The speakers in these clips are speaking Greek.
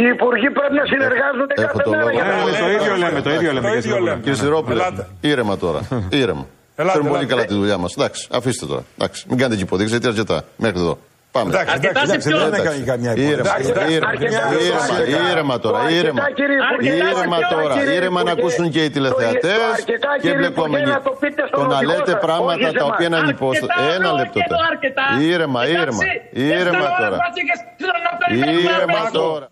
Οι υπουργοί πρέπει να συνεργάζονται Έχω κάθε το μέρα λόγο. για Ναι, να ναι, το ίδιο λέμε, το ίδιο λέμε. Το κύριε ίδιο Σιδηρόπουλε. λέμε. Κύριε Σιρόπουλε, Ελάτε. ήρεμα τώρα. Ήρεμα. Ελάτε, Ξέρουμε πολύ ελάτε. καλά τη δουλειά μας. Εντάξει, αφήστε τώρα. Εντάξει, μην κάνετε και υποδείξεις, γιατί αρκετά. Μέχρι εδώ. Πάμε. Εντάξει, Αρκετά εντάξει, σε εντάξει, ποιον; δεν έκανε καμιά Ήρεμα, υπόθεση. Εντάξει, ήρεμα, αρκετά, ήρεμα, αρκετά. ήρεμα τώρα, Το ήρεμα. αρκετά, κύριε Υπουργέ, Ήρεμα αρκετά, τώρα, κύριε ήρεμα να Υπουργέ. ακούσουν και οι Το- τηλεθεατές το αρκετά, και οι κύριε μπλεκόμενοι. Υπουργέ, να το πείτε στον Το να οδηγό λέτε σας, πράγματα όχι σε τα εμάς. οποία είναι ανυπόστατα. Αρκετά Ένα εδώ λεπτό και εδώ τώρα. αρκετά. Ήρεμα, ήρεμα. Εντάξει, Ήρεμα δεν θέλω να τώρα. βάζει και θέλω να περιμένουμε να Ήρεμα πέσω. τώρα.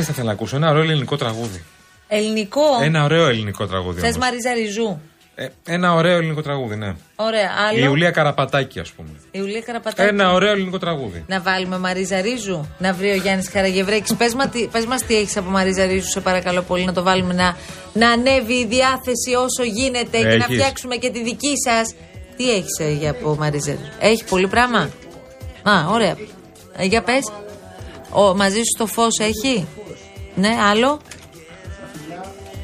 Ξέρεις τι θα ήθελα να ακούσω, ένα ωραίο ελληνικό τραγούδι. Ελληνικό; Ένα ωραίο ελληνικό τραγούδι. Θες όμως. Μαρίζα Ριζού. Ε, ένα ωραίο ελληνικό τραγούδι, ναι. Ωραία. Άλλο; Η Ιουλία Καραπατάκη, ας πούμε. Η Ιουλία Καραπατάκη. Ένα ωραίο ελληνικό τραγούδι. Να βάλουμε Μαρίζα Ρίζου, να βρει ο Γιάννης Καραγευρέκης. Πες μα τι έχεις από Μαρίζα Ρίζου, σε παρακαλώ πολύ, να το βάλουμε να, να ανέβει η διάθεση όσο γίνεται και να Έχεις. φτιάξουμε και τη δική σας. Τι έχεις από Μαρίζα Ρίζου, Έχει πολύ πράγμα; Α, ωραία. Ε, για πες. Μαζί σου το φως έχει; Ναι, άλλο.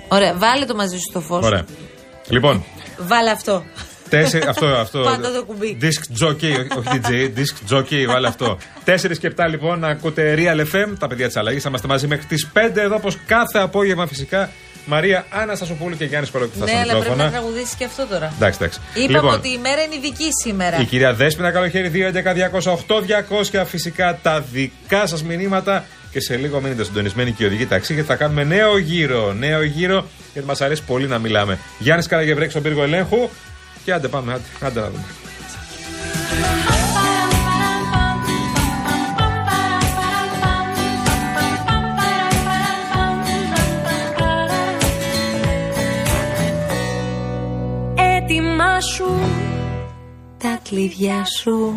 Ωραία, βάλε το μαζί σου το φως. Ωραία. Λοιπόν, Βάλε αυτό. τέσσερι, αυτό, αυτό. Πάντα το κουμπί. Disc jockey, όχι DJ, disc jockey, βάλε αυτό. 4 και 7 λοιπόν να ακούτε Real FM, τα παιδιά της αλλαγής. Θα είμαστε μαζί μέχρι τις 5 εδώ, όπως κάθε απόγευμα φυσικά. Μαρία Αναστασοπούλου και Γιάννης Κοροκυθά Ναι, στα αλλά πρέπει να μικρόφωνα. τραγουδήσεις και αυτό τώρα. Εντάξει, εντάξει. Είπαμε Λοιπόν, ότι η μέρα είναι η δική σήμερα. Η κυρία Δέσποινα Καλοχέρη 211-208-200 φυσικά τα δικά σας μηνύματα και σε λίγο μείνετε συντονισμένοι και οδηγοί ταξί γιατί θα κάνουμε νέο γύρο. Νέο γύρο γιατί μας αρέσει πολύ να μιλάμε. Γιάννης Καραγευρέκης στον πύργο ελέγχου και άντε πάμε, άντε, άντε να δούμε. Έτοιμά σου τα κλειδιά σου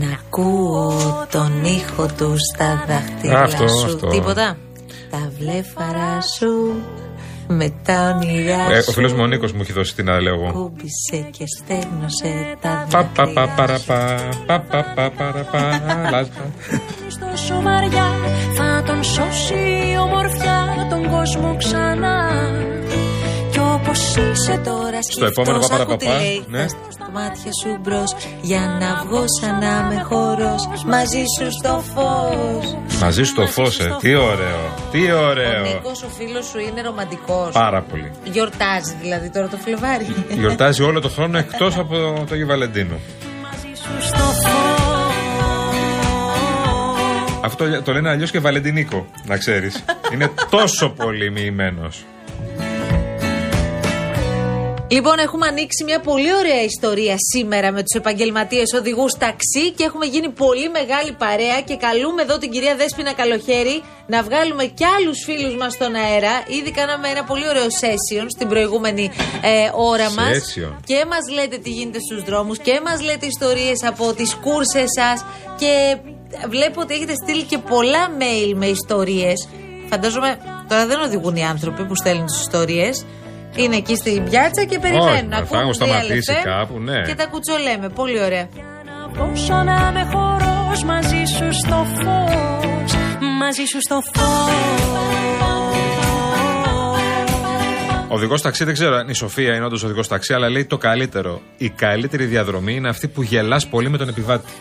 να ακούω τον ήχο του στα δάχτυλα Αυτό, σου. αυτό. Τίποτα. Τα βλέφαρα σου με τα όνειρά Ε, σου. ο φίλος μου ο Νίκος μου έχει δώσει την να λέω εγώ. Κούμπησε και στέρνωσε τα Πα, πα, πα, δάκρυα παρα, σου. πα, πα, πα, πα, παρα, πα, λα, Στο σοβαριά θα τον σώσει η ομορφιά τον κόσμο ξανά Κι όπως είσαι τώρα Στο επόμενο σκεφτός, πα, παρα, άκου τι πα, πα, λέει, ναι. θα στρώσω τα μάτια σου μπρος Για να βγω σαν να με χορός Μαζί σου στο φως Μαζί στο φως, ε. Τι ωραίο. Τι Ο ωραίο. Νίκος, ο φίλος σου, είναι ρομαντικός. Πάρα πολύ. Γιορτάζει δηλαδή τώρα το Φλεβάρι. Γιορτάζει όλο το χρόνο εκτός από το, το Αγίου Βαλεντίνου. Μαζί σου στο φως Αυτό το, το λένε αλλιώς και Βαλεντινίκο, να ξέρεις. Είναι τόσο πολύ μοιημένος. Λοιπόν, έχουμε ανοίξει μια πολύ ωραία ιστορία σήμερα με τους επαγγελματίες οδηγούς ταξί και έχουμε γίνει πολύ μεγάλη παρέα. Και καλούμε εδώ την κυρία Δέσποινα Καλοχέρη να βγάλουμε κι άλλους φίλους μας στον αέρα. Ήδη κάναμε ένα πολύ ωραίο session στην προηγούμενη ε, ώρα μας. Session. Και μας λέτε τι γίνεται στους δρόμους και μας λέτε ιστορίες από τις κούρσες σας. Και βλέπω ότι έχετε στείλει και πολλά mail με ιστορίες. Φαντάζομαι τώρα δεν οδηγούν οι άνθρωποι που στέλνουν τις ιστορίες. Είναι εκεί στην πιάτσα και περιμένουν. Όχι, θα έχουν σταματήσει κάπου, ναι. Και τα κουτσολέμε. Πολύ ωραία. Να βγω σαν να με χορός Μαζί σου στο φως Μαζί σου στο φως Οδηγός ταξί δεν ξέρω αν η Σοφία είναι όντως οδηγός ταξί, αλλά λέει το καλύτερο. Η καλύτερη διαδρομή είναι αυτή που γελάς πολύ με τον επιβάτη.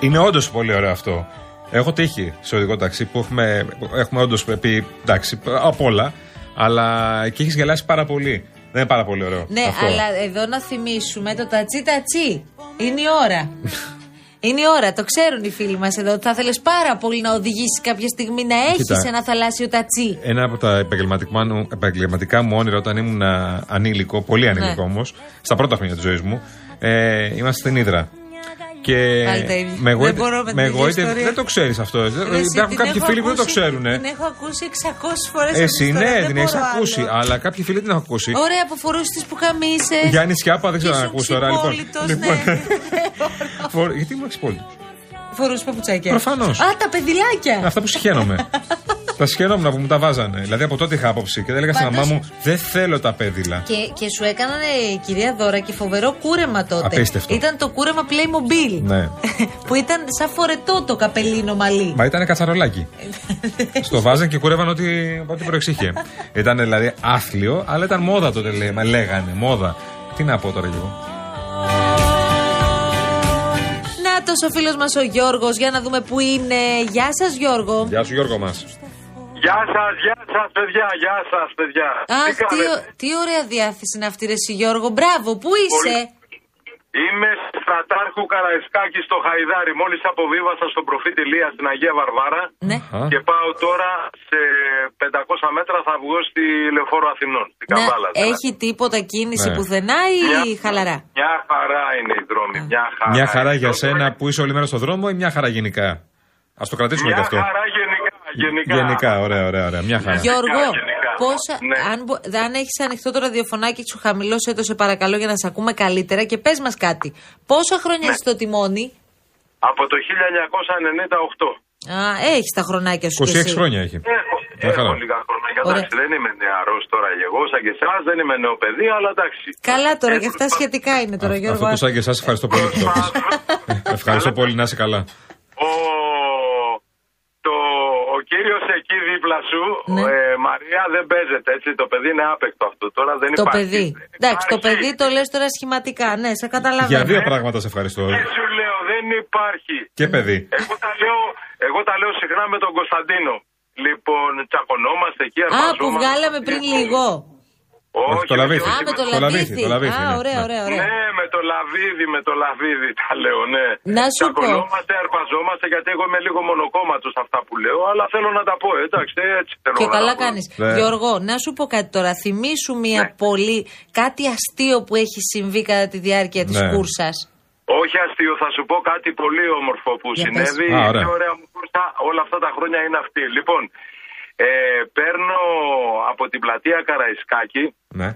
Είναι όντως πολύ ωραίο αυτό. Έχω τύχει σε οδικό ταξί που έχουμε, έχουμε όντως πει εντάξει, απ' όλα. Αλλά εκεί έχεις γελάσει πάρα πολύ. Δεν είναι πάρα πολύ ωραίο. Ναι, αυτό. αλλά εδώ να θυμίσουμε το τατσι τατσι. Είναι η ώρα. Είναι η ώρα, το ξέρουν οι φίλοι μας εδώ. ότι Θα ήθελε πάρα πολύ να οδηγήσεις κάποια στιγμή να έχεις Κοίτα. ένα θαλάσσιο τατσι. Ένα από τα επαγγελματικά μου, επαγγελματικά μου όνειρα όταν ήμουν α, ανήλικο, πολύ ανήλικο Ναι. όμως, στα πρώτα χρόνια της ζωής μου, ε, είμαστε στην Ήδρα. Και Πάλι τα ίδια. με Δεν εγωίτε- μπορώ με με την εγωίτε- ιστορία. δεν το ξέρεις αυτό. Ρε, Υπάρχουν εσύ, την κάποιοι έχω φίλοι που δεν το ακούσει- ξέρουν. Την έχω ακούσει 600 φορές. Εσύ ναι, την έχεις ακούσει, αλλά κάποιοι φίλοι την έχουν ακούσει. Ωραία, που φορούσε τις πουχαμίσε. Γιάννη Σιάπα, δεν ξέρω αν ακούσει τώρα. Λοιπόν, λοιπόν, ναι. φορ- γιατί ήμουν ξυπόλυτο. Φορούσε παπουτσάκια. Προφανώς. Α, τα παιδιλάκια. Αυτά που συχαίνομαι. τα συχαίνομαι που μου τα βάζανε. Δηλαδή από τότε είχα άποψη και δεν έλεγα στην Πάντως- μαμά μου, δεν θέλω τα πέδιλα. Και, και σου έκαναν η κυρία Δώρα και φοβερό κούρεμα τότε. Απίστευτο. Ήταν το κούρεμα Playmobil. Ναι. που ήταν σαν φορετό το καπελίνο μαλλί. Μα ήταν κατσαρολάκι. Στο βάζαν και κούρευαν ό,τι, ό,τι προεξήχε. ήταν δηλαδή άθλιο, αλλά ήταν μόδα τότε λέει, μα λέγανε. Μόδα. Τι να πω τώρα κι εγώ. Να ο φίλος μας ο Γιώργος, για να δούμε που είναι. Γεια σας, Γιώργο. Γεια σου Γιώργο μας. Γεια σας, γεια σας, παιδιά, γεια σας, παιδιά. Αχ, τι, κάνετε; ω- τι ωραία διάθεση να αυτή ρε εσύ, Γιώργο. Μπράβο, πού είσαι; Είμαι στρατάρχου Καραϊσκάκη στο Χαϊδάρι. Μόλις αποβίβασα στον προφήτη Λία στην Αγία Βαρβάρα. Ναι. Α. Και πάω τώρα σε 500 μέτρα θα βγω στη Λεωφόρο Αθηνών. Στην Ναι, Καβάλα. δηλαδή. έχει τίποτα κίνηση Ναι. πουθενά ή Μια- χαλαρά; Μια χαρά είναι η δρόμη. Μια χαρά. Μια χαρά είναι. για σένα που είσαι όλη μέρα στο δρόμο ή μια χαρά γενικά; Α το κρατήσουμε Μια και αυτό. χαρά γενικά. Γενικά. Γενικά, ωραία, ωραία, ωραία. Μια χαρά. Γιώργο, γενικά. πόσα, Ναι. αν, μπο- αν έχεις ανοιχτό το ραδιοφωνάκι σου, χαμηλώσε το σε παρακαλώ για να σε ακούμε καλύτερα και πες μας κάτι. Πόσα χρόνια Ναι. είσαι στο τιμόνι; Από το 1998. Α, έχεις τα χρονάκια σου. κι 26 εσύ. χρόνια έχει. Έχω, Μια χαρά. έχω λίγα χρόνια. Ωραία. Εντάξει, δεν είμαι νεαρός τώρα κι εγώ, σαν και εσάς, δεν είμαι νέο παιδί, αλλά εντάξει. Καλά τώρα, Ε, και αυτά σχετικά είναι τώρα, Γιώργο. Αυτό το σαν και εσάς ευχαριστώ πολύ που το πεις. Ευχαριστώ πολύ, να είσαι καλά. Ο, το, ο κύριος εκεί δίπλα σου, Ναι. ε, Μαρία, δεν παίζεται έτσι. Το παιδί είναι άπεκτο αυτό. Τώρα δεν Το υπάρχει. παιδί. Εντάξει, το Υπάρχει. παιδί το λες τώρα σχηματικά. Ναι, σε καταλαβαίνω. Για δύο πράγματα σε ευχαριστώ. Και σου λέω, δεν υπάρχει. Και παιδί. Εγώ τα λέω, εγώ τα λέω συχνά με τον Κωνσταντίνο. Λοιπόν, τσακωνόμαστε εκεί, Α, αρπαζόμαστε. που βγάλαμε πριν λίγο. Όχι, το λαβίδι. Α, με το Το λαβίδι. λαβίδι, το λαβίδι, Α, ναι. ωραία, Ναι. ωραία, ωραία. Ναι, με το λαβίδι, με το λαβίδι τα λέω, ναι. Να σου πω. Τσακωνόμαστε, αρπαζόμαστε, γιατί εγώ είμαι λίγο μονοκόμματος αυτά που λέω, αλλά θέλω να τα πω, εντάξει, έτσι θέλω Και να καλά τα πω. κάνεις. Ναι. Γιώργο, να σου πω κάτι τώρα. Θυμήσου μια Ναι. πολύ. κάτι αστείο που έχει συμβεί κατά τη διάρκεια της Ναι. κούρσας; Όχι αστείο, θα σου πω κάτι πολύ όμορφο που Για πες. συνέβη. Α, Η ωραία. πιο ωραία μου κούρσα όλα αυτά τα χρόνια είναι αυτή. Λοιπόν, ε, παίρνω από την πλατεία Καραϊσκάκη, Ναι.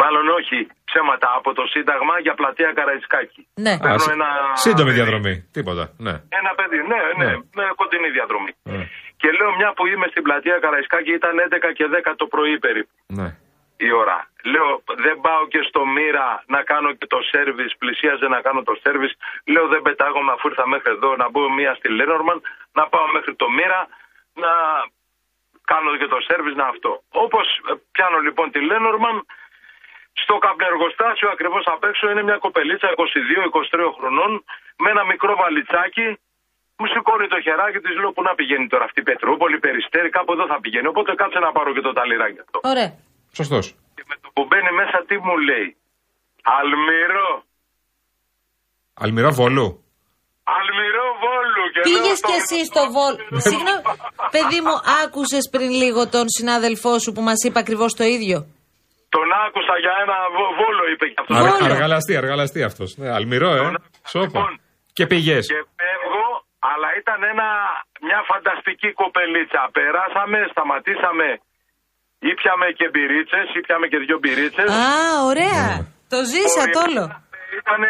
μάλλον όχι ψέματα, από το Σύνταγμα για πλατεία Καραϊσκάκη. Ναι. Α, Παίρνω σύ- ένα- Σύντομη διαδρομή. Τίποτα. Ναι. Ένα παιδί, ναι, ναι, Ναι. με κοντινή διαδρομή. Ναι. Και λέω μια που είμαι στην πλατεία Καραϊσκάκη ήταν 11 και 10 το πρωί περίπου ναι. η ώρα. Λέω δεν πάω και στο μοίρα να κάνω και το σέρβις, πλησίαζε να κάνω το σέρβις. Λέω δεν πετάγομαι αφού ήρθα μέχρι εδώ να μπω μία στη Λένορμαν, να πάω μέχρι το μοίρα, να κάνω και το σέρβις, να αυτό. Όπως ε, πιάνω λοιπόν τη Λένορμαν, στο καπνεργοστάσιο ακριβώς απ' έξω είναι μια κοπελίτσα 22-23 χρονών με ένα μικρό βαλιτσάκι μου σηκώνει το χεράκι της, λέω πού να πηγαίνει τώρα αυτή η Πετρούπολη, Περιστέρη, κάπου εδώ θα πηγαίνει. Οπότε κάτσε να πάρω και το ταλιράκι αυτό. Ωραία. Σωστός. Και με το που μπαίνει μέσα, τι μου λέει. Αλμυρό. Αλμυρό Βόλου. Αλμυρό Βόλου. Και λέω Πήγες στο- κι εσύ στο Βόλ. Συγγνώμη, παιδί μου, άκουσες πριν λίγο τον συνάδελφό σου που μας είπε ακριβώς το ίδιο; Τον άκουσα για ένα βο- Βόλο, είπε και αυτός. Βόλο. Αργαλαστή, αργαλαστή αυτός. Ναι, αλμυρό, ε. Σόπα. Λοιπόν, Και πήγε. Και φεύγω, αλλά ήταν ένα, μια φανταστική κοπελίτσα. Περάσαμε, σταματήσαμε, ήπιαμε και μπυρίτσες, ήπιαμε και δυο μπυρίτσες. Α, ωραία. Το ζήσατε όλο. Ήταν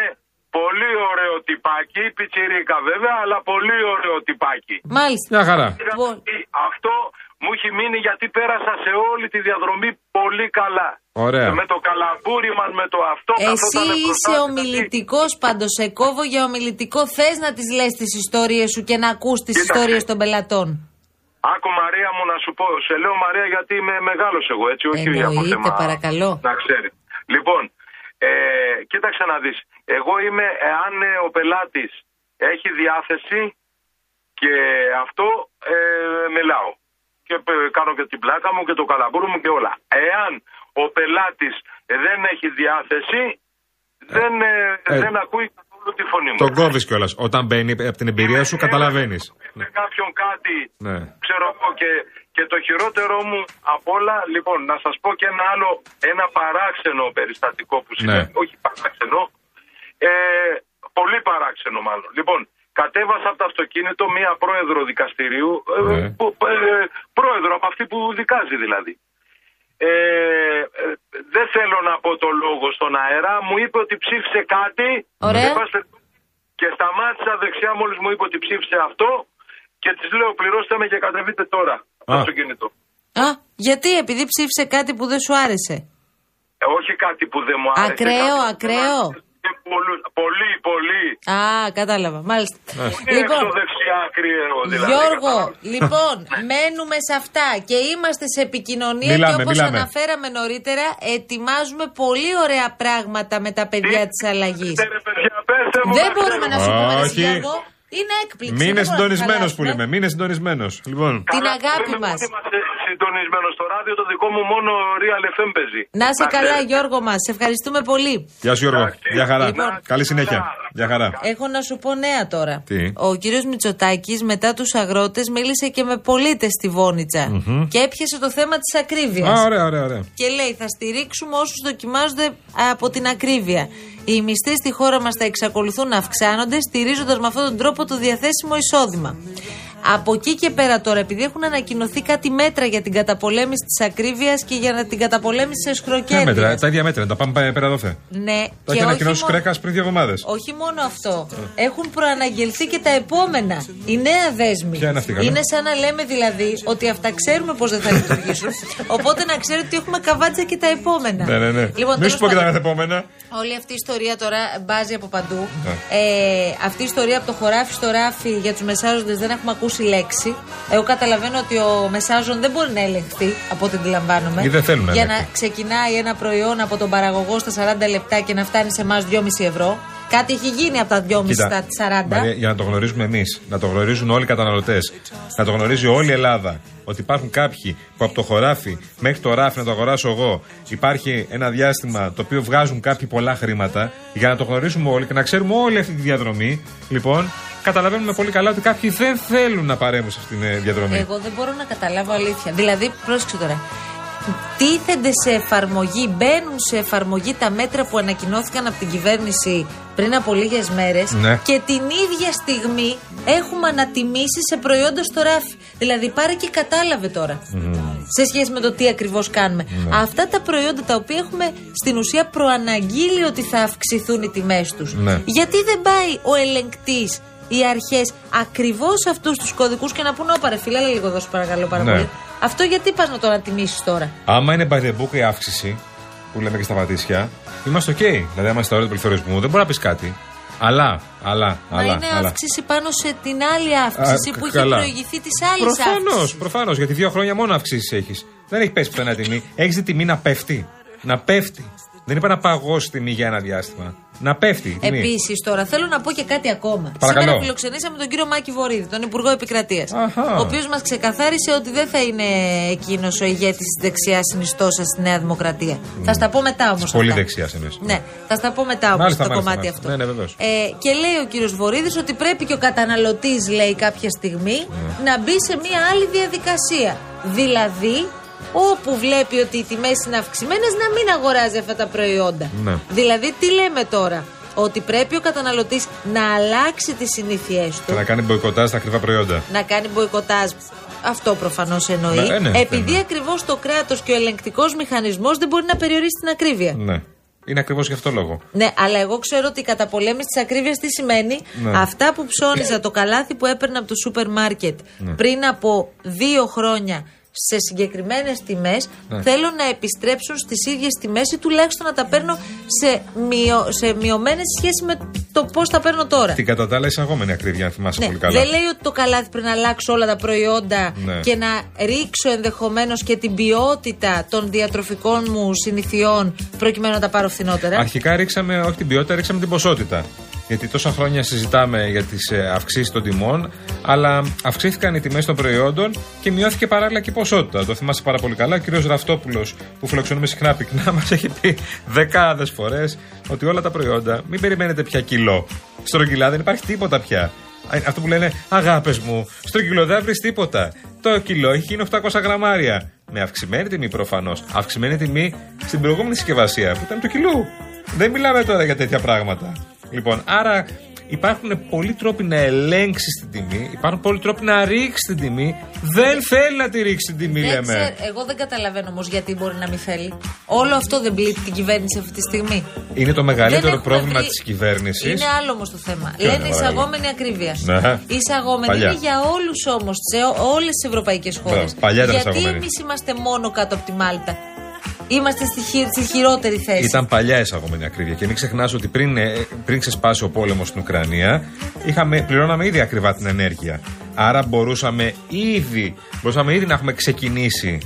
πολύ ωραίο τυπάκι, πιτσιρίκα βέβαια, αλλά πολύ ωραίο τυπάκι. Μάλιστα. Μια χαρά. Λοιπόν. Αυτό μου έχει μείνει γιατί πέρασα σε όλη τη διαδρομή πολύ καλά. Ωραία. Με το καλαμπούρι μας, με το αυτό. Εσύ καθότανε μπροστά, είσαι δηλαδή. ομιλητικό πάντως. Σε κόβω για ομιλητικό. Θες να τι λες τις ιστορίες σου και να ακούς τις Κοίταξε. ιστορίες των πελατών. Άκου Μαρία μου να σου πω, σε λέω Μαρία γιατί είμαι μεγάλος εγώ έτσι, όχι Εννοείται, από θέμα. παρακαλώ. Να ξέρει. Λοιπόν, ε, κοίταξε να δεις, εγώ είμαι, εάν ε, ο πελάτης έχει διάθεση Και αυτό ε, μιλάω. Και ε, κάνω και την πλάκα μου και το καλαμπούρι μου και όλα. Εάν ο πελάτης δεν έχει διάθεση, δεν, ε, ε, δεν ακούει καθόλου τη φωνή μου. Τον κόβει κιόλα. Όταν μπαίνει από την εμπειρία σου, Ε, καταλαβαίνει. Με κάποιον κάτι, Ναι. ξέρω εγώ και, και το χειρότερο μου απ' όλα, λοιπόν, να σας πω και ένα άλλο, ένα παράξενο περιστατικό που συμβαίνει, Ναι. όχι παράξενο, ε, πολύ παράξενο μάλλον. Λοιπόν, κατέβασα από το αυτοκίνητο μία πρόεδρο δικαστηρίου, ε, Ναι. που, ε, πρόεδρο από αυτή που δικάζει δηλαδή. Ε, ε, δεν θέλω να πω το λόγο στον αέρα, μου είπε ότι ψήφισε κάτι Ωραία. Εν πάση περιπτώσει, και σταμάτησα δεξιά μόλις μου είπε ότι ψήφισε αυτό και της λέω πληρώστε με και κατεβείτε τώρα Α. στο κινητό. Α, γιατί, επειδή ψήφισε κάτι που δεν σου άρεσε; Ε, όχι κάτι που δεν μου άρεσε. Ακραίο, κάτι που ακραίο. Μου άρεσε και πολλού- Πολύ, πολύ. Α, κατάλαβα. Μάλιστα. Λοιπόν, Λοιπόν, έξω δεξιά ακριαίο δηλαδή. Γιώργο, κατάλαβες. λοιπόν, μένουμε σε αυτά και είμαστε σε επικοινωνία Μιλάμε, και όπως μιλάμε. αναφέραμε νωρίτερα, ετοιμάζουμε πολύ ωραία πράγματα με τα παιδιά της αλλαγής. Πείτε, ρε, παιδιά, πέστε μου, Δεν να μπορούμε να ξέρω. σου πούμε, ρε Όχι. Γιώργο. Είναι έκπληξη. Μείνε δεν μπορούμε να συντονισμένος χαλάσουμε. που λέμε. Μείνε συντονισμένος. Λοιπόν. Την Καλά, αγάπη είμαι μας. πολύ είμαστε συντονισμένος στο ράδιο, το δικό μου μόνο Real FM παίζει. Να είσαι καλά, ξέρετε. Γιώργο μας. Σε ευχαριστούμε πολύ. Γεια σου Γιώργο. Εντάξει. Γεια χαρά. Λοιπόν. Καλή συνέχεια. Γεια χαρά. Έχω να σου πω νέα τώρα. Τι; Ο κύριος Μητσοτάκης μετά τους αγρότες μίλησε και με πολίτες στη βονιτσα και έπιασε το θέμα της ακρίβειας. Α, ωραία, ωραία, ωραία. Και λέει θα στηρίξουμε όσους δοκιμάζονται από την ακρίβεια. Οι μισθοί στη χώρα μας θα εξακολουθούν να αυξάνονται στηρίζοντας με αυτόν τον τρόπο το διαθέσιμο εισόδημα. Από εκεί και πέρα τώρα, επειδή έχουν ανακοινωθεί κάτι μέτρα για την καταπολέμηση της ακρίβειας και για την καταπολέμησης της Ποια μέτρα, εσχροκέρδειας. τα ίδια μέτρα, τα πάμε πέρα δόθε. Ναι, Τα και έχει όχι ανακοινώσει μόνο- Κρέκας πριν δύο εβδομάδες. όχι μόνο αυτό. Έχουν προαναγγελθεί και τα επόμενα. Η νέα δέσμη. Ποια είναι αυτή, καλά; Είναι σαν να λέμε δηλαδή ότι αυτά ξέρουμε πώς δεν θα λειτουργήσουν. Οπότε να ξέρετε ότι έχουμε καβάτσα και τα επόμενα. Ναι, ναι, ναι. Λοιπόν, Μην σου τέλος πω και τα πάντων, επόμενα. Όλη αυτή η ιστορία τώρα μπάζει από παντού. Ναι. Ε, αυτή η ιστορία από το χωράφι στο ράφι για τους μεσάζοντε δεν έχουμε ακούσει λέξη. Εγώ καταλαβαίνω ότι ο μεσάζον δεν μπορεί να ελεγχθεί από ό,τι αντιλαμβάνομαι. Ή δεν θέλουν να Για να ελέγχουν. ξεκινάει ένα προϊόν από τον παραγωγό στα 40 λεπτά και να φτάνει σε εμάς 2,5 ευρώ. Κάτι έχει γίνει από τα 2,5 στα 40. Μαρία, για να το γνωρίζουμε εμείς, να το γνωρίζουν όλοι οι καταναλωτές, να το γνωρίζει όλη η Ελλάδα, ότι υπάρχουν κάποιοι που από το χωράφι μέχρι το ράφι να το αγοράσω εγώ, υπάρχει ένα διάστημα το οποίο βγάζουν κάποιοι πολλά χρήματα, για να το γνωρίζουμε όλοι και να ξέρουμε όλη αυτή τη διαδρομή, λοιπόν, καταλαβαίνουμε πολύ καλά ότι κάποιοι δεν θέλουν να παρέμβουν σε αυτήν την ε, διαδρομή. Εγώ δεν μπορώ να καταλάβω αλήθεια. Δηλαδή, πρόσεξε τώρα. Τίθενται σε εφαρμογή, μπαίνουν σε εφαρμογή τα μέτρα που ανακοινώθηκαν από την κυβέρνηση πριν από λίγες μέρες Ναι. και την ίδια στιγμή έχουμε ανατιμήσει σε προϊόντα στο ράφι. Δηλαδή, πάρε και κατάλαβε τώρα. Σε σχέση με το τι ακριβώς κάνουμε. Ναι. Αυτά τα προϊόντα τα οποία έχουμε στην ουσία προαναγγείλει ότι θα αυξηθούν οι τιμές τους. Ναι. Γιατί δεν πάει ο ελεγκτής, οι αρχές ακριβώς αυτούς τους κωδικούς και να πούνε: Ωπα, ρε φίλε, έλα λίγο εδώ, σου παρακαλώ πάρα Ναι. πολύ. Αυτό γιατί πας να το ανατιμήσεις τώρα; Άμα είναι by the book η αύξηση, που λέμε και στα πατήσια, είμαστε οκ. Δηλαδή, άμα είσαι στα όρια του πληθωρισμού, δεν μπορεί να πεις κάτι. Αλλά, αλλά, Μα αλλά. είναι αλλά. αύξηση πάνω σε την άλλη αύξηση Α, που είχε καλά. προηγηθεί της άλλης Προφανώς, αύξησης. προφανώς. Γιατί δύο χρόνια μόνο αυξήσεις έχεις. Δεν έχει πέσει πουθενά τιμή. Έχεις δει τιμή να πέφτει. Να πέφτει. Δεν είπα να παγώσει τιμή για ένα διάστημα. Να πέφτει. η τιμή. Επίσης, τώρα θέλω να πω και κάτι ακόμα. Παρακαλώ. Σήμερα φιλοξενήσαμε τον κύριο Μάκη Βορύδη, τον Υπουργό Επικρατείας. Αχα. Ο οποίος μας ξεκαθάρισε ότι δεν θα είναι εκείνος ο ηγέτης της δεξιάς συνιστόσα στη Νέα Δημοκρατία. Θα στα πω μετά όμως. Πολύ δεξιάς είναι. Ναι, θα στα πω μετά όμως Μάλιστα, το μάλιστα, κομμάτι μάλιστα. αυτό. Ναι, ναι, βεβαίως. ε, και λέει ο κύριος Βορύδης ότι πρέπει και ο καταναλωτής, λέει κάποια στιγμή, Ναι. να μπει σε μια άλλη διαδικασία. Δηλαδή, όπου βλέπει ότι οι τιμές είναι αυξημένες, να μην αγοράζει αυτά τα προϊόντα. Ναι. Δηλαδή, τι λέμε τώρα, ότι πρέπει ο καταναλωτής να αλλάξει τις συνήθειές Και του, να κάνει μποϊκοτάζ στα ακριβά προϊόντα. να κάνει μποϊκοτάζ. Αυτό προφανώς εννοεί. Ναι, ναι, επειδή ναι. ακριβώς το κράτος και ο ελεγκτικός μηχανισμός δεν μπορεί να περιορίσει την ακρίβεια. Ναι. Είναι ακριβώς γι' αυτό λόγο. Ναι, αλλά εγώ ξέρω ότι η καταπολέμηση της ακρίβειας τι σημαίνει; Ναι. Αυτά που ψώνιζα, το καλάθι που έπαιρνα από το σούπερ μάρκετ Ναι. πριν από δύο χρόνια σε συγκεκριμένες τιμές, Ναι. θέλω να επιστρέψουν στις ίδιες τιμές ή τουλάχιστον να τα παίρνω σε, μειο, σε μειωμένες σχέση με το πώς τα παίρνω τώρα. Την κατά τα άλλα εισαγόμενη ακρίβεια, αν θυμάσαι Ναι, πολύ καλά. δεν λέει ότι το καλάθι πρέπει να αλλάξω όλα τα προϊόντα Ναι. και να ρίξω ενδεχομένως και την ποιότητα των διατροφικών μου συνηθιών προκειμένου να τα πάρω φθηνότερα. Αρχικά ρίξαμε όχι την ποιότητα, ρίξαμε την ποσότητα. Γιατί τόσα χρόνια συζητάμε για τις αυξήσεις των τιμών, αλλά αυξήθηκαν οι τιμές των προϊόντων και μειώθηκε παράλληλα και η ποσότητα. Το θυμάσαι πάρα πολύ καλά. Ο κ. Ραφτόπουλο, που φιλοξενούμε συχνά πυκνά, μας έχει πει δεκάδες φορές ότι όλα τα προϊόντα μην περιμένετε πια κιλό. Στρογγυλά δεν υπάρχει τίποτα πια. Α, Αυτό που λένε αγάπες μου, στο κιλό δεν βρεις τίποτα. Το κιλό έχει γίνει 800 γραμμάρια. Με αυξημένη τιμή προφανώς. Αυξημένη τιμή στην προηγούμενη συσκευασία που ήταν του κιλού. Δεν μιλάμε τώρα για τέτοια πράγματα. Λοιπόν, άρα υπάρχουν πολλοί τρόποι να ελέγξεις την τιμή, υπάρχουν πολλοί τρόποι να ρίξεις την τιμή. Δεν θέλει να τη ρίξεις την τιμή, Δεν λέμε. ξέρω, εγώ δεν καταλαβαίνω όμως γιατί μπορεί να μην θέλει. Όλο αυτό δεν πλήττει την κυβέρνηση αυτή τη στιγμή. Είναι το Δεν μεγαλύτερο έχουμε πρόβλημα βρει- της κυβέρνησης. Είναι άλλο όμως το θέμα. Ποιο είναι, Λένε παρακαλώ; εισαγόμενη ακρίβεια. Ναι. Η εισαγόμενη Παλιά. είναι για όλους όμως, σε όλες τις ευρωπαϊκές χώρες. Μπράβο, παλιά ήταν Γιατί εισαγόμενη. εμείς είμαστε μόνο κάτω από τη Μάλτα. Είμαστε στη, χει- στη χειρότερη θέση. Ήταν παλιά εισαγόμενη ακρίβεια. Και μην ξεχνάς ότι πριν, ε, πριν ξεσπάσει ο πόλεμος στην Ουκρανία, είχαμε, πληρώναμε ήδη ακριβά την ενέργεια. Άρα μπορούσαμε ήδη, μπορούσαμε ήδη να έχουμε ξεκινήσει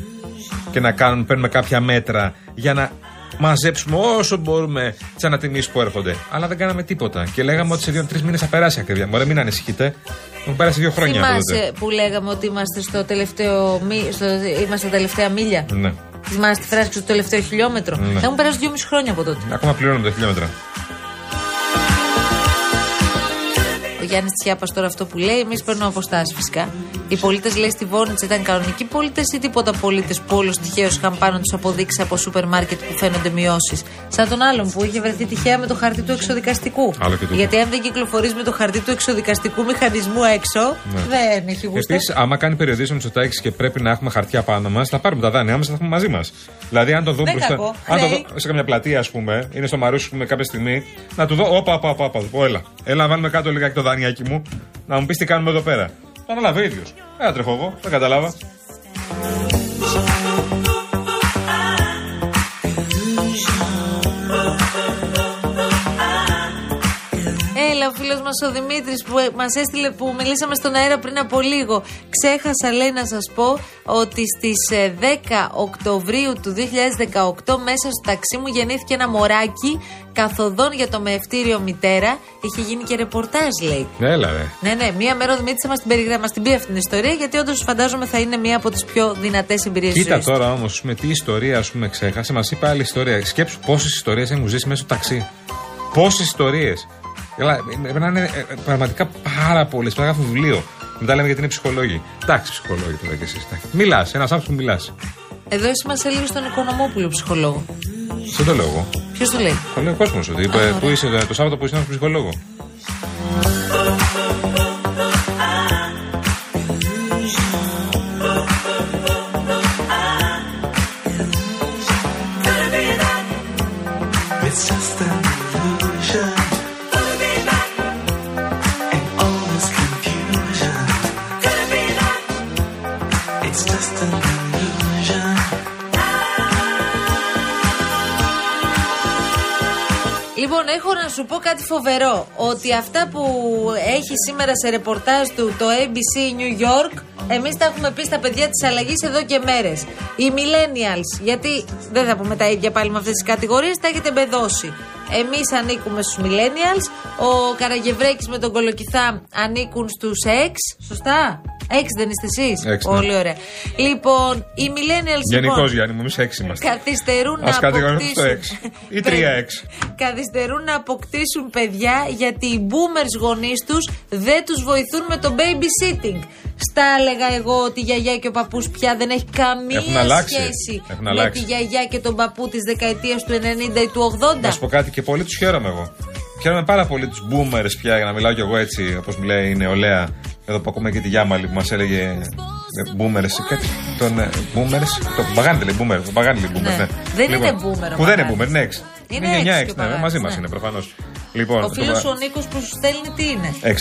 και να κάνουμε, παίρνουμε κάποια μέτρα για να μαζέψουμε όσο μπορούμε τις ανατιμήσεις που έρχονται. Αλλά δεν κάναμε τίποτα. Και λέγαμε ότι σε δύο-τρει μήνες θα περάσει η ακρίβεια. Μωρέ, μην ανησυχείτε. Έχουν περάσει δύο χρόνια από τότε. Θυμάσαι που λέγαμε ότι είμαστε στο τελευταίο, μη- στο, είμαστε στα τελευταία μίλια; Ναι. Θυμάσαι τη φράση και στο τελευταίο χιλιόμετρο. Ναι. Έχουν περάσει δυόμιση χρόνια από τότε. Ακόμα πληρώνουμε τα χιλιόμετρα. Γιάννης Τσιάπας τώρα αυτό που λέει, εμείς παίρνουμε αποστάσεις φυσικά. Οι πολίτες, λέει, στη Βόνιτσα ήταν κανονικοί πολίτες ή τίποτα πολίτες που όλος τυχαίως είχαν πάνω τους αποδείξει από σούπερ μάρκετ που φαίνονται μειώσεις. Σαν τον άλλον που είχε βρεθεί τυχαία με το χαρτί του εξοδικαστικού. Άλλο και τούτο. Γιατί αν δεν κυκλοφορείς με το χαρτί του εξοδικαστικού μηχανισμού έξω, δεν έχει γούστο. Επίσης, άμα κάνει περιοδίες ο Μητσοτάκης και πρέπει να έχουμε χαρτιά πάνω μας, θα πάρουμε τα δάνειά μας, θα τα έχουμε μαζί μας. Δηλαδή, αν το δω Δεν μπροστά. κακό. Αν το Χρέη. δω σε καμιά πλατεία, ας πούμε, είναι στο Μαρούσι, πούμε, κάποια στιγμή, να του δω, όπα, όπα, όπα, όπα, πω, έλα. Έλα, να βάλουμε κάτω λιγάκι το δανειάκι μου, να μου πεις τι κάνουμε εδώ πέρα. Το αναλάβει ο ίδιος. Δεν τρέχω εγώ, δεν κατάλαβα. Έλα, ο φίλος μας ο Δημήτρης που μας έστειλε που μιλήσαμε στον αέρα πριν από λίγο. Ξέχασα, λέει, να σας πω ότι στις 10 Οκτωβρίου του 2018 μέσα στο ταξί μου γεννήθηκε ένα μωράκι καθοδόν για το μεευτήριο μητέρα. Είχε γίνει και ρεπορτάζ, λέει. Έλα, ρε. Ναι, ναι, μία μέρα ο Δημήτρης θα μας την, περιγρα... μας την πει αυτή την ιστορία, γιατί όντως φαντάζομαι θα είναι μία από τις πιο δυνατές εμπειρίες της Κοίτα τώρα όμως, με τι ιστορία ας πούμε, ξέχασε, μας είπε άλλη ιστορία. Σκέψου πόσες ιστορίες έχουν ζήσει μέσα στο ταξί. Πόσες ιστορίες. Πρέπει να είναι ε, ε, πραγματικά πάρα πολλέ. Πρέπει να γράφουν βιβλίο. Μετά λέμε γιατί είναι ψυχολόγοι. Εντάξει, ψυχολόγοι τώρα κι εσείς. Μιλάς, ένας άνθρωπος που μιλάς. Εδώ εσύ μας έλεγε στον Οικονομόπουλο ψυχολόγο. Δεν το λέω εγώ. Ποιος το λέει; Το λέει ο κόσμος ότι είπε, ωραία. πού είσαι το, το Σάββατο που είσαι ένας ψυχολόγος. It's just έχω να σου πω κάτι φοβερό. Ότι αυτά που έχει σήμερα σε ρεπορτάζ του το ABC New York, εμείς τα έχουμε πει στα παιδιά της αλλαγής εδώ και μέρες. Οι millennials, γιατί δεν θα πούμε τα ίδια πάλι με αυτές τις κατηγορίες, τα έχετε μπεδώσει. Εμείς ανήκουμε στους millennials. Ο Καραγευρέκης με τον Κολοκυθά ανήκουν στους ex. Σωστά; Ex δεν είστε εσείς; Ex, ναι. Πολύ ωραία. Λοιπόν, οι millennials. Γενικώς, λοιπόν, Γιάννη μου, εμείς έξι είμαστε. Καθυστερούν Ας να κατηγορούμε στο αποκτήσουν. έξι. Ή τρία έξι. Καθυστερούν να αποκτήσουν παιδιά γιατί οι boomers γονείς τους δεν τους βοηθούν με το babysitting. Στα έλεγα εγώ ότι η γιαγιά και ο παππούς πια δεν έχει καμία Έχουν αλλάξει. σχέση Έχουν με αλλάξει. τη γιαγιά και τον παππού της δεκαετίας του 90 ή του 80. Να σου πω κάτι και πολύ τους χαίρομαι εγώ. Χαίρομαι πάρα πολύ τους boomers πια, για να μιλάω κι εγώ έτσι, όπως μιλάει η νεολαία. Εδώ που ακούμε και τη Γιάμαλη λοιπόν, που μας έλεγε Boomers ή κάτι. Τον ε, Boomers. Το Μπαγάνι λέει Boomers. Μπαγάνι Boomers. Ναι. Δεν λοιπόν, είναι Boomer. Που δεν είναι Boomer, ναι, είναι 6. Είναι 9-6. Ναι, ναι μαζί μας ναι. είναι προφανώς. Λοιπόν, ο φίλος το... ο Νίκος που σου στέλνει τι είναι; 6-6.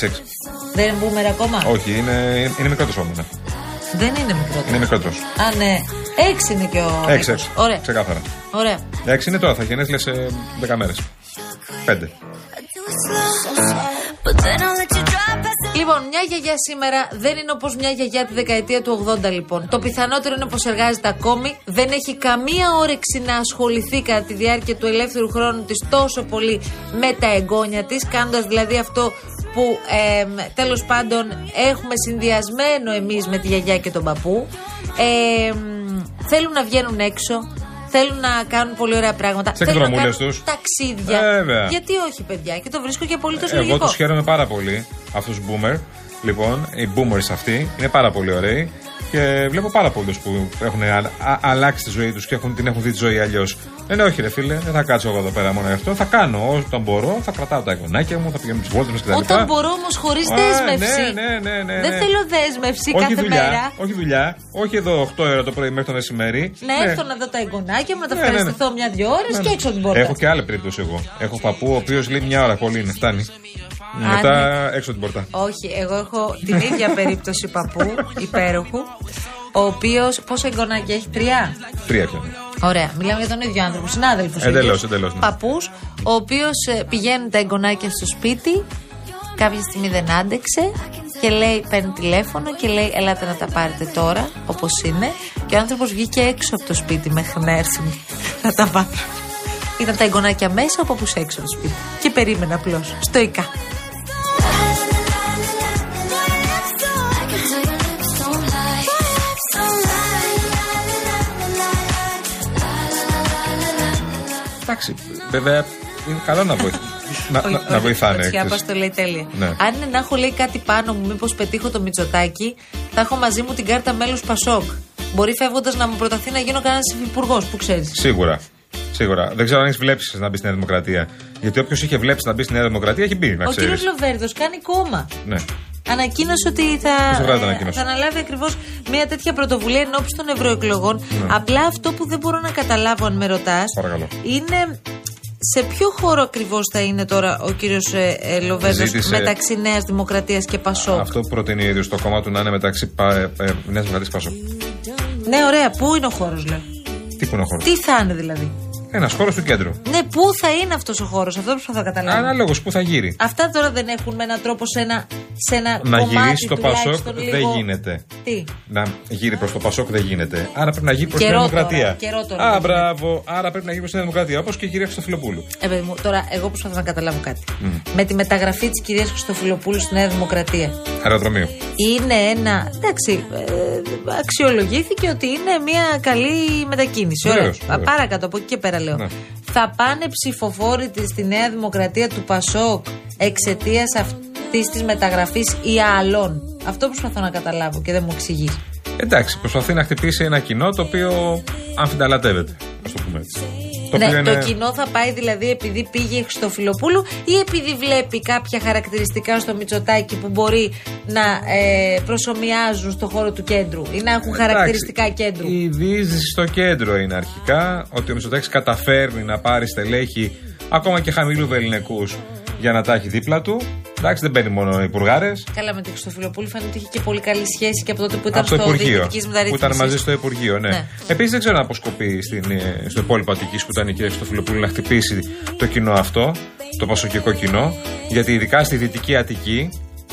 Δεν είναι Boomer ακόμα; Όχι, είναι, είναι μικρότερος όμως. Ναι. Δεν είναι μικρότερος. Είναι μικρότερος. Α, ναι. 6 είναι και ο. 6-6. Ωραία. Ξεκάθαρα. Ωραία. 6 είναι τώρα, θα γενέθλια σε 10 μέρες. 5. Λοιπόν, μια γιαγιά σήμερα δεν είναι όπως μια γιαγιά τη δεκαετία του 80, λοιπόν. Το πιθανότερο είναι πω εργάζεται ακόμη, δεν έχει καμία όρεξη να ασχοληθεί κατά τη διάρκεια του ελεύθερου χρόνου της τόσο πολύ με τα εγγόνια της, κάνοντας δηλαδή αυτό που ε, τέλος πάντων έχουμε συνδυασμένο εμείς με τη γιαγιά και τον παππού. Ε, θέλουν να βγαίνουν έξω, θέλουν να κάνουν πολύ ωραία πράγματα. Σε θέλουν να εκδρομούλες κάνουν τους. Ταξίδια. Βέβαια. Γιατί όχι, παιδιά, και το βρίσκω και απολύτω Εγώ λογικό. τους χαίρομαι πάρα πολύ, αυτούς τους boomer. Λοιπόν, οι boomers αυτοί είναι πάρα πολύ ωραίοι και βλέπω πάρα πολλούς που έχουν α- α- αλλάξει τη ζωή τους και έχουν, την έχουν δει τη ζωή αλλιώς. Λένε, Όχι, ρε φίλε, δεν θα κάτσω εγώ εδώ πέρα μόνο γι' αυτό. Θα κάνω όταν μπορώ, θα κρατάω τα εγγονάκια μου, θα πηγαίνω τις βόλτες μας κτλ. Όταν μπορώ όμως χωρίς Α, δέσμευση. ναι, ναι, ναι, ναι, Δεν ναι. θέλω δέσμευση όχι κάθε δουλειά, μέρα. όχι δουλειά, όχι εδώ 8 ώρα το πρωί μέχρι το μεσημέρι. Να έρθω να δω τα εγγονάκια μου, να τα Ναι, ναι, ναι. ευχαριστηθώ μια-δυο ώρες Ναι, και ναι. έξω από την πόρτα. Έχω και άλλη περίπτωση εγώ. Έχω παππού ο οποίος λέει μια ώρα πολύ είναι, φτάνει. Μετά έξω από την πόρτα. Όχι, εγώ έχω την ίδια περίπτωση παππού, υπέροχου, ο οποίος. Πόσα εγγονάκια έχει, τρία; Τρία πια. Ωραία, μιλάμε για τον ίδιο άνθρωπο, συνάδελφος. Εντελώς, εντελώς, ναι. Παππούς, ο οποίος πηγαίνουν τα εγγονάκια στο σπίτι, κάποια στιγμή δεν άντεξε και λέει, παίρνει τηλέφωνο και λέει: Ελάτε να τα πάρετε τώρα, όπως είναι. Και ο άνθρωπος βγήκε έξω από το σπίτι μέχρι να έρθει να τα πάρει. Ήταν τα εγγονάκια μέσα, ο παππού έξω από το σπίτι. Και περίμενε απλώς, στοικά. Εντάξει, βέβαια είναι καλό να, βοηθ... να, Όχι, να, όχι, να βοηθάνε. Ο ξέρεις. Τσιάπας το λέει τέλεια. Ναι. Αν είναι να έχω λέει κάτι πάνω μου, μήπως πετύχω το Μητσοτάκι, θα έχω μαζί μου την κάρτα μέλους Πασόκ. Μπορεί φεύγοντας να μου προταθεί να γίνω κανένας υπουργό, που ξέρεις. Σίγουρα. Σίγουρα. Δεν ξέρω αν έχεις βλέψεις να μπεις στη Νέα Δημοκρατία. Γιατί όποιος είχε βλέψει να μπει στη Νέα Δημοκρατία έχει μπει, να Ο ξέρεις. κύριος Λοβέρδος κάνει κόμμα. Ναι. Ανακοίνωσε ότι Ποιος θα, το βγάζει το ε, ανακοίνωσε; θα αναλάβει ακριβώς μια τέτοια πρωτοβουλία εν ώψη των ευρωεκλογών. Ναι. Απλά αυτό που δεν μπορώ να καταλάβω, αν με ρωτάς, Παρακαλώ. είναι σε ποιο χώρο ακριβώς θα είναι τώρα ο κύριος ε, ε, Λοβέρδο Ζήτησε- μεταξύ Νέας Δημοκρατίας και Πασόκ; Αυτό που προτείνει ο ίδιος το κόμμα του να είναι μεταξύ πα, ε, ε, Νέας Δημοκρατίας Πασό. Ναι, ωραία. Πού είναι ο χώρος, λέω; Τι που είναι ο χώρος; Τι θα είναι δηλαδή; Ένας χώρος του κέντρου. Ναι, πού θα είναι αυτός ο χώρος, αυτό προσπαθώ να καταλάβω. Ανάλογος που θα γύρει. Αυτά τώρα δεν έχουν με έναν τρόπο σε ένα, σε ένα Να κομμάτι γυρίσει το Πασόκ τουλάχιστον δεν λίγο- γίνεται. Τι; Να γύρει προς το Πασόκ δεν γίνεται. Άρα πρέπει να γύρει προς τη Καιρό Νέα τώρα, Δημοκρατία. καιρό τώρα Α, δεν μπράβο. Άρα πρέπει να γύρει προς τη Νέα Δημοκρατία. Όπως και η κυρία Χρυστοφιλοπούλου. Ε, παιδί μου, τώρα εγώ προσπαθώ να καταλάβω κάτι. Με τη μεταγραφή της κυρίας Χριστοφιλοπούλου στη Νέα Δημοκρατία. Αεροδρομίου. Είναι ένα. Εντάξει, ε, αξιολογήθηκε ότι είναι μια καλή μετακίνηση. Ωραία. Βεβαίως, βεβαίως. Παρακάτω, από εκεί και πέρα λέω. Ναι. Θα πάνε ψηφοφόροι της στη Νέα Δημοκρατία του Πασόκ εξαιτίας αυτής της μεταγραφής ή άλλων. Αυτό προσπαθώ να καταλάβω και δεν μου εξηγεί. Εντάξει, προσπαθεί να χτυπήσει ένα κοινό το οποίο αμφιταλατεύεται. Α το πούμε έτσι. Το ναι, οποίο είναι- το κοινό θα πάει δηλαδή επειδή πήγε η Χριστοφιλοπούλου ή επειδή βλέπει κάποια χαρακτηριστικά στο Μητσοτάκι που μπορεί να ε, προσωμιάζουν στο χώρο του κέντρου ή να έχουν χαρακτηριστικά Εντάξει, κέντρου. Η διείσδυση στο κέντρο είναι αρχικά ότι ο Μητσοτάκης καταφέρνει να πάρει στελέχη ακόμα και χαμηλού βεληνικού για να τα έχει δίπλα του. Εντάξει, δεν παίρνει μόνο υπουργάρες. Καλά με την Χριστοφιλοπούλου φαίνεται ότι είχε και πολύ καλή σχέση και από τότε που ήταν Από το στο Υπουργείο. διοικητικής Που μεταρρύθμισης. ήταν μαζί στο Υπουργείο, ναι. Ναι. Επίσης δεν ξέρω αν αποσκοπεί στην, ε, στο υπόλοιπο Αττικής που ήταν η κυρία Χριστοφιλοπούλου να χτυπήσει το κοινό αυτό, το πασοκικό κοινό. Γιατί ειδικά στη δυτική Αττική,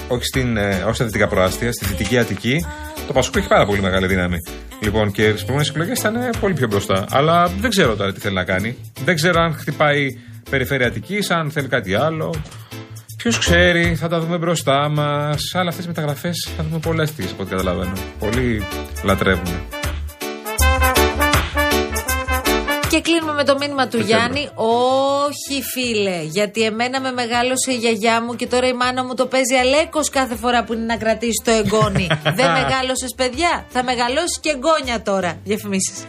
όχι, στην, ε, όχι στα δυτικά προάστια, στη δυτική Αττική, το Πασόκ έχει πάρα πολύ μεγάλη δύναμη. Λοιπόν, και στις προηγούμενες εκλογές ήταν ε, πολύ πιο μπροστά. Αλλά δεν ξέρω τώρα τι θέλει να κάνει. Δεν ξέρω αν χτυπάει περιφέρεια Αττικής, αν θέλει κάτι άλλο. Ποιος ξέρει, θα τα δούμε μπροστά μας. Αλλά αυτές τις μεταγραφές θα δούμε πολλές τις από ό,τι καταλαβαίνω. Πολλοί λατρεύουν. Και κλείνουμε με το μήνυμα του Το Γιάννη. Όχι, φίλε, γιατί εμένα με μεγάλωσε η γιαγιά μου και τώρα η μάνα μου το παίζει αλέκος κάθε φορά που είναι να κρατήσει το εγγόνι. Δεν μεγάλωσες, παιδιά. Θα μεγαλώσει και εγγόνια τώρα. Διαφημίσεις.